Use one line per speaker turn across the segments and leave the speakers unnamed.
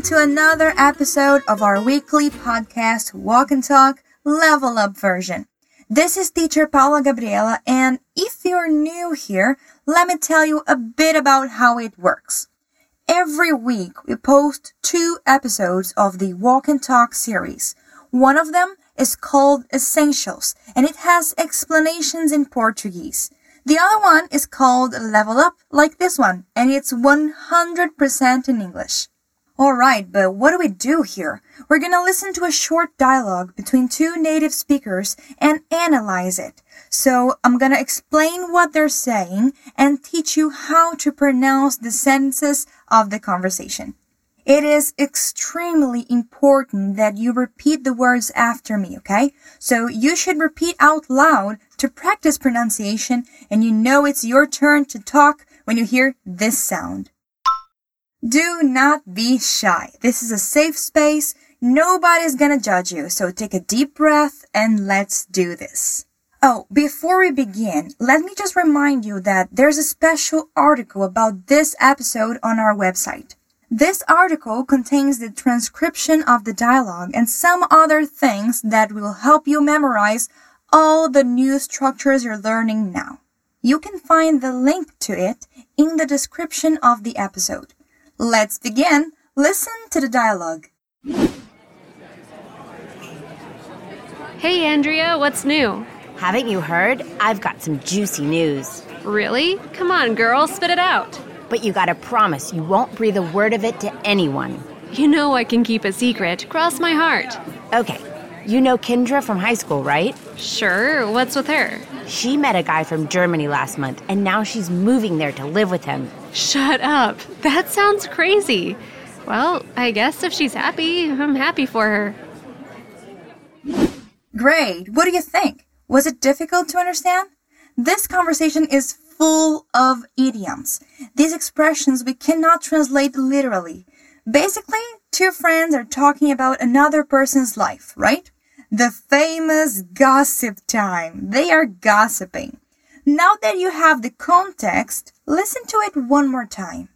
welcome to another episode of our weekly podcast, Walk and Talk Level Up version. This is teacher Paula Gabriela, and if you're new here, let me tell you a bit about how it works. Every week, we post two episodes of the Walk and Talk series. One of them is called Essentials, and it has explanations in Portuguese. The other one is called Level Up, like this one, and it's 100% in English. Alright, but what do we do here? We're gonna listen to a short dialogue between two native speakers and analyze it. So I'm gonna explain what they're saying and teach you how to pronounce the sentences of the conversation. It is extremely important that you repeat the words after me, okay? So you should repeat out loud to practice pronunciation and you know it's your turn to talk when you hear this sound. Do not be shy. This is a safe space. Nobody's gonna judge you. So take a deep breath and let's do this. Oh, before we begin, let me just remind you that there's a special article about this episode on our website. This article contains the transcription of the dialogue and some other things that will help you memorize all the new structures you're learning now. You can find the link to it in the description of the episode. Let's begin. Listen to the dialogue.
Hey, Andrea, what's new?
Haven't you heard? I've got some juicy news.
Really? Come on, girl, spit it out.
But you gotta promise you won't breathe a word of it to anyone.
You know I can keep a secret. Cross my heart.
Okay, you know Kendra from high school, right?
Sure, what's with her?
She met a guy from Germany last month, and now she's moving there to live with him.
Shut up. That sounds crazy. Well, I guess if she's happy, I'm happy for her.
Great. What do you think? Was it difficult to understand? This conversation is full of idioms. These expressions we cannot translate literally. Basically, two friends are talking about another person's life, right? The famous gossip time. They are gossiping. Now that you have the context, listen to it one more time.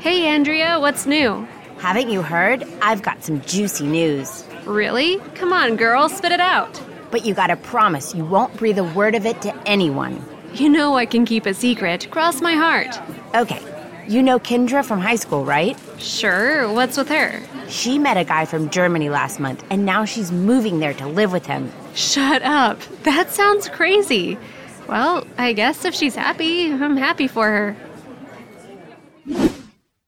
Hey, Andrea, what's new?
Haven't you heard? I've got some juicy news.
Really? Come on, girl, spit it out.
But you gotta promise you won't breathe a word of it to anyone.
You know I can keep a secret. Cross my heart.
Okay, you know Kendra from high school, right?
Sure, what's with her?
She met a guy from Germany last month, and now she's moving there to live with him.
Shut up. That sounds crazy. Well, I guess if she's happy, I'm happy for her.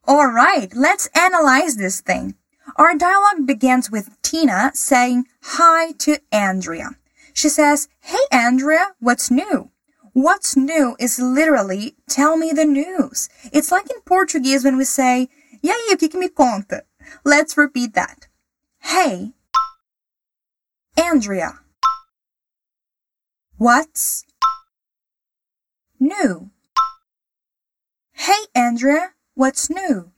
Alright, let's analyze this thing. Our dialogue begins with Tina saying hi to Andrea. She says, Hey Andrea, what's new? What's new is literally tell me the news. It's like in Portuguese when we say, E aí, o que, que me conta? Let's repeat that. Hey, Andrea. What's new? Hey Andrea, what's new?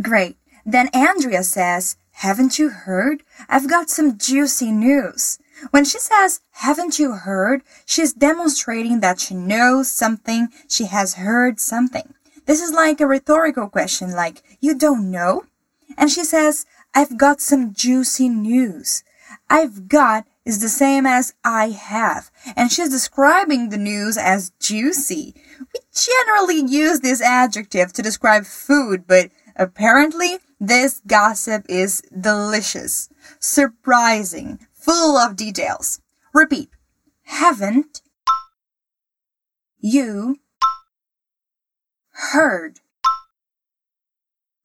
Great. Then Andrea says, Haven't you heard? I've got some juicy news. When she says, Haven't you heard? She's demonstrating that she knows something, she has heard something. This is like a rhetorical question, like, You don't know? And she says, I've got some juicy news. I've got is the same as I have, and she's describing the news as juicy. We generally use this adjective to describe food, but Apparently, this gossip is delicious, surprising, full of details. Repeat. Haven't you heard?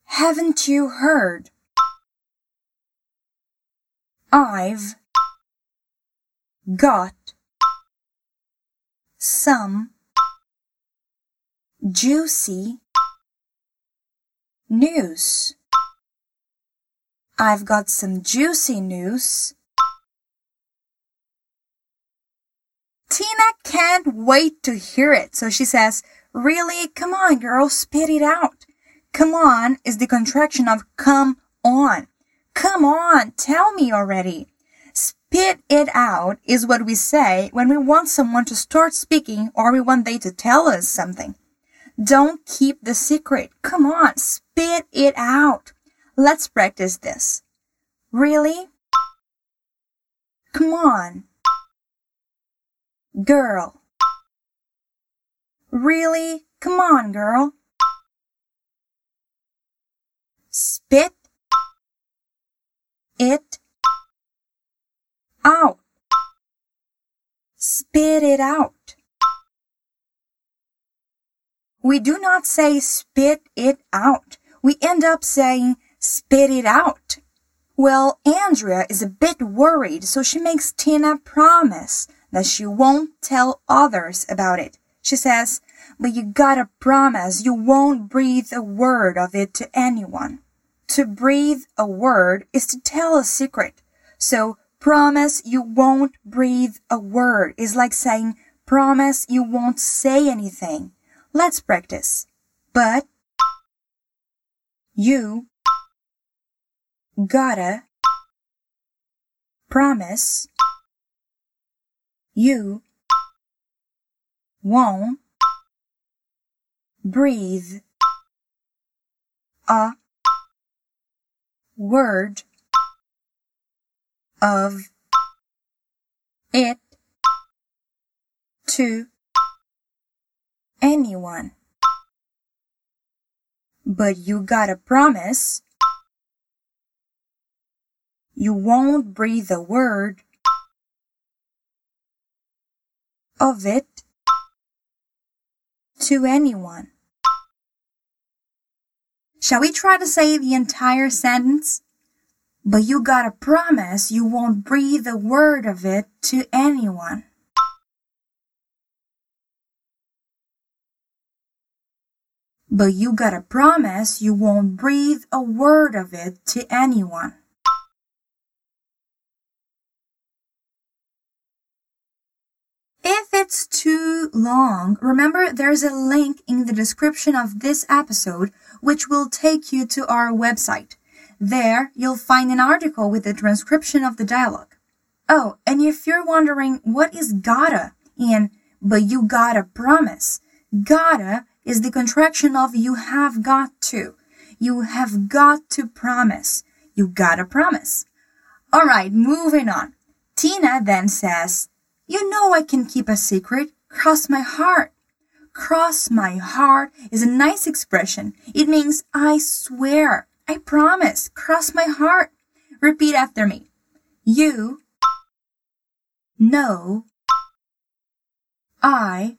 Haven't you heard? I've got some juicy news. I've got some juicy news. Tina can't wait to hear it, so she says, Really? Come on, girl, spit it out. Come on is the contraction of come on. Come on, tell me already. Spit it out is what we say when we want someone to start speaking or we want they to tell us something. Don't keep the secret. Come on, spit it out. Let's practice this. Really? Come on. Girl. Really? Come on, girl. Spit it out. Spit it out. We do not say spit it out. We end up saying spit it out. Well, Andrea is a bit worried, so she makes Tina promise that she won't tell others about it. She says, but you gotta promise you won't breathe a word of it to anyone. To breathe a word is to tell a secret. So promise you won't breathe a word is like saying promise you won't say anything. Let's practice. But you gotta promise you won't breathe a word of it to anyone. But you gotta promise you won't breathe a word of it to anyone. Shall we try to say the entire sentence? But you gotta promise you won't breathe a word of it to anyone. But you gotta promise you won't breathe a word of it to anyone. It's too long, remember there's a link in the description of this episode which will take you to our website. There, you'll find an article with a transcription of the dialogue. Oh, and if you're wondering what is gotta in but you gotta promise, gotta is the contraction of you have got to. You have got to promise. You gotta promise. All right, moving on. Tina then says, You know I can keep a secret. Cross my heart. Cross my heart is a nice expression. It means I swear, I promise, cross my heart. Repeat after me. You know I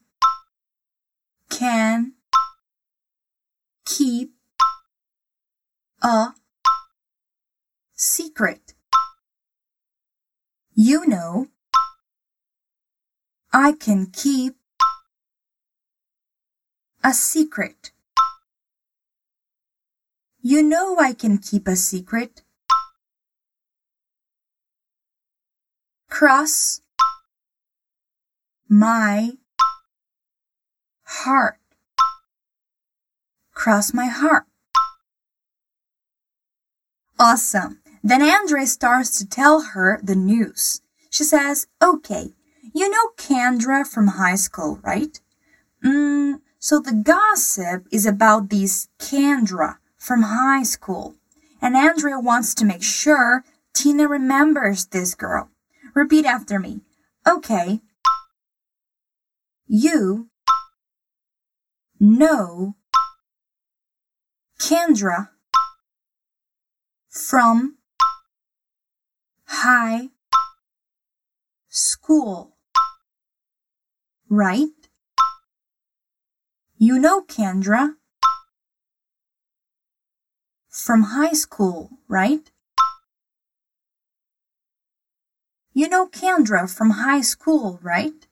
can keep a secret. You know I can keep a secret. You know I can keep a secret. Cross my heart. Cross my heart. Awesome. Then Andrea starts to tell her the news. She says, okay, you know Kendra from high school, right? Mm, so the gossip is about this Kendra from high school. And Andrea wants to make sure Tina remembers this girl. Repeat after me. Okay. You know Kendra from high school, right? You know Kendra from high school, right? You know Kendra from high school, right?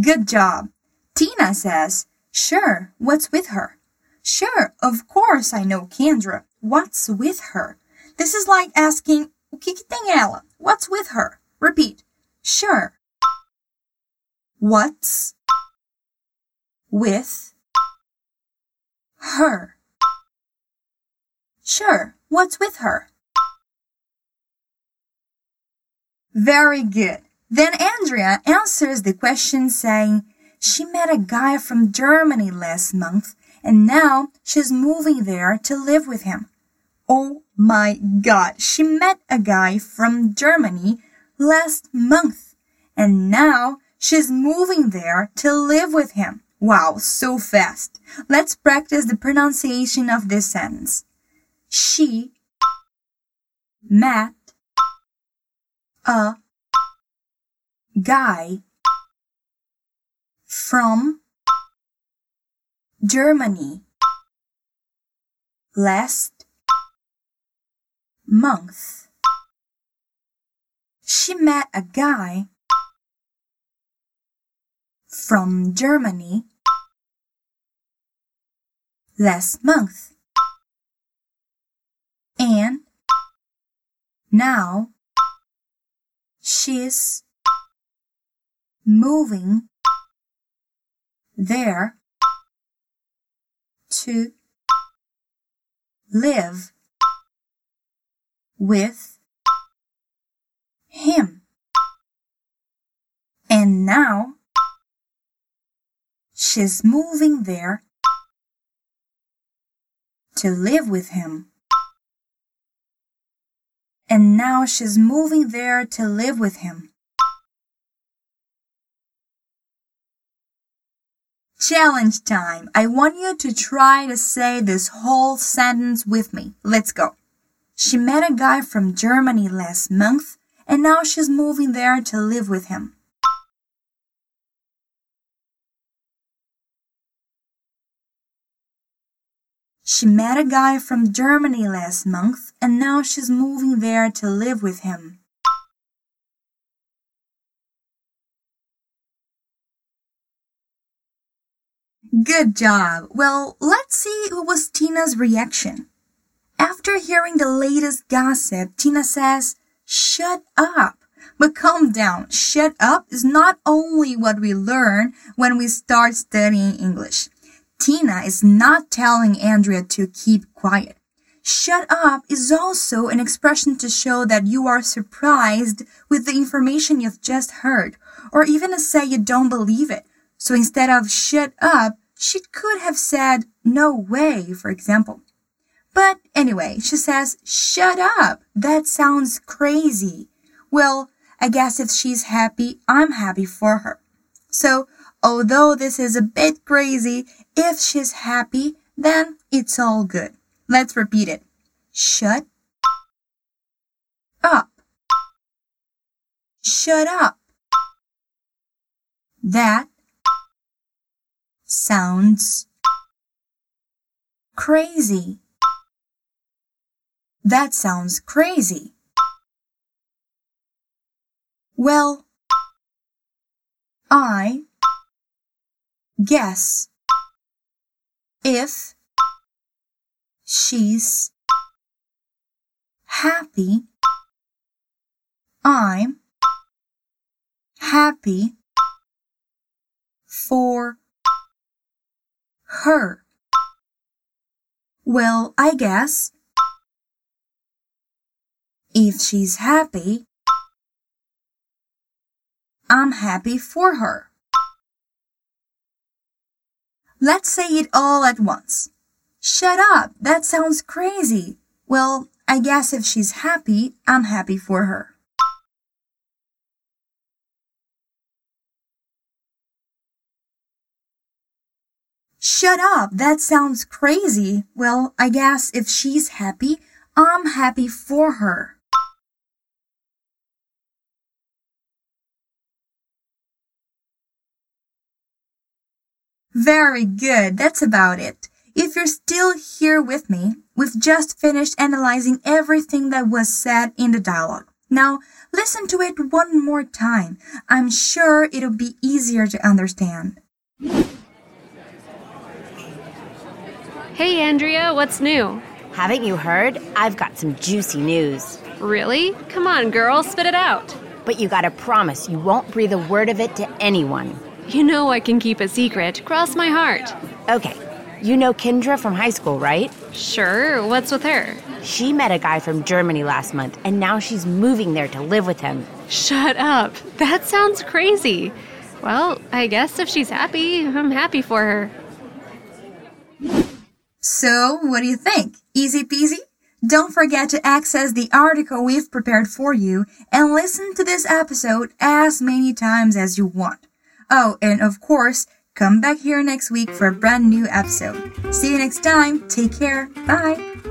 Good job. Tina says, Sure, what's with her? Sure, of course I know Kendra. What's with her? This is like asking, O que, que tem ela? What's with her? Repeat. Sure. What's with her? Sure. What's with her? Very good. Then Andrea answers the question saying, she met a guy from Germany last month and now she's moving there to live with him. Oh my god, she met a guy from Germany last month and now she's moving there to live with him. Wow, so fast. Let's practice the pronunciation of this sentence. She met a guy from Germany last month. She met a guy from Germany last month. And now she's moving there to live with him. And now she's moving there to live with him. And now she's moving there to live with him. Challenge time. I want you to try to say this whole sentence with me. Let's go. She met a guy from Germany last month and now she's moving there to live with him. She met a guy from Germany last month and now she's moving there to live with him. Good job. Well, let's see what was Tina's reaction. After hearing the latest gossip, Tina says, Shut up. But calm down. Shut up is not only what we learn when we start studying English. Tina is not telling Andrea to keep quiet. Shut up is also an expression to show that you are surprised with the information you've just heard, or even to say you don't believe it. So instead of shut up, she could have said no way, for example. But anyway, she says, shut up. That sounds crazy. Well, I guess if she's happy, I'm happy for her. So, although this is a bit crazy, if she's happy, then it's all good. Let's repeat it. Shut up. Shut up. That sounds crazy. That sounds crazy. Well, I guess if she's happy, I'm happy for her. Well, I guess if she's happy, I'm happy for her. Let's say it all at once. Shut up, that sounds crazy. Well, I guess if she's happy, I'm happy for her. Shut up, that sounds crazy. Well, I guess if she's happy, I'm happy for her. Very good. That's about it. If you're still here with me, we've just finished analyzing everything that was said in the dialogue. Now, listen to it one more time. I'm sure it'll be easier to understand.
Hey, Andrea, what's new?
Haven't you heard? I've got some juicy news.
Really? Come on, girl, spit it out.
But you gotta promise you won't breathe a word of it to anyone.
You know I can keep a secret. Cross my heart.
Okay, you know Kendra from high school, right?
Sure, what's with her?
She met a guy from Germany last month, and now she's moving there to live with him.
Shut up. That sounds crazy. Well, I guess if she's happy, I'm happy for her.
So, what do you think? Easy peasy? Don't forget to access the article we've prepared for you and listen to this episode as many times as you want. Oh, and of course, come back here next week for a brand new episode. See you next time. Take care. Bye.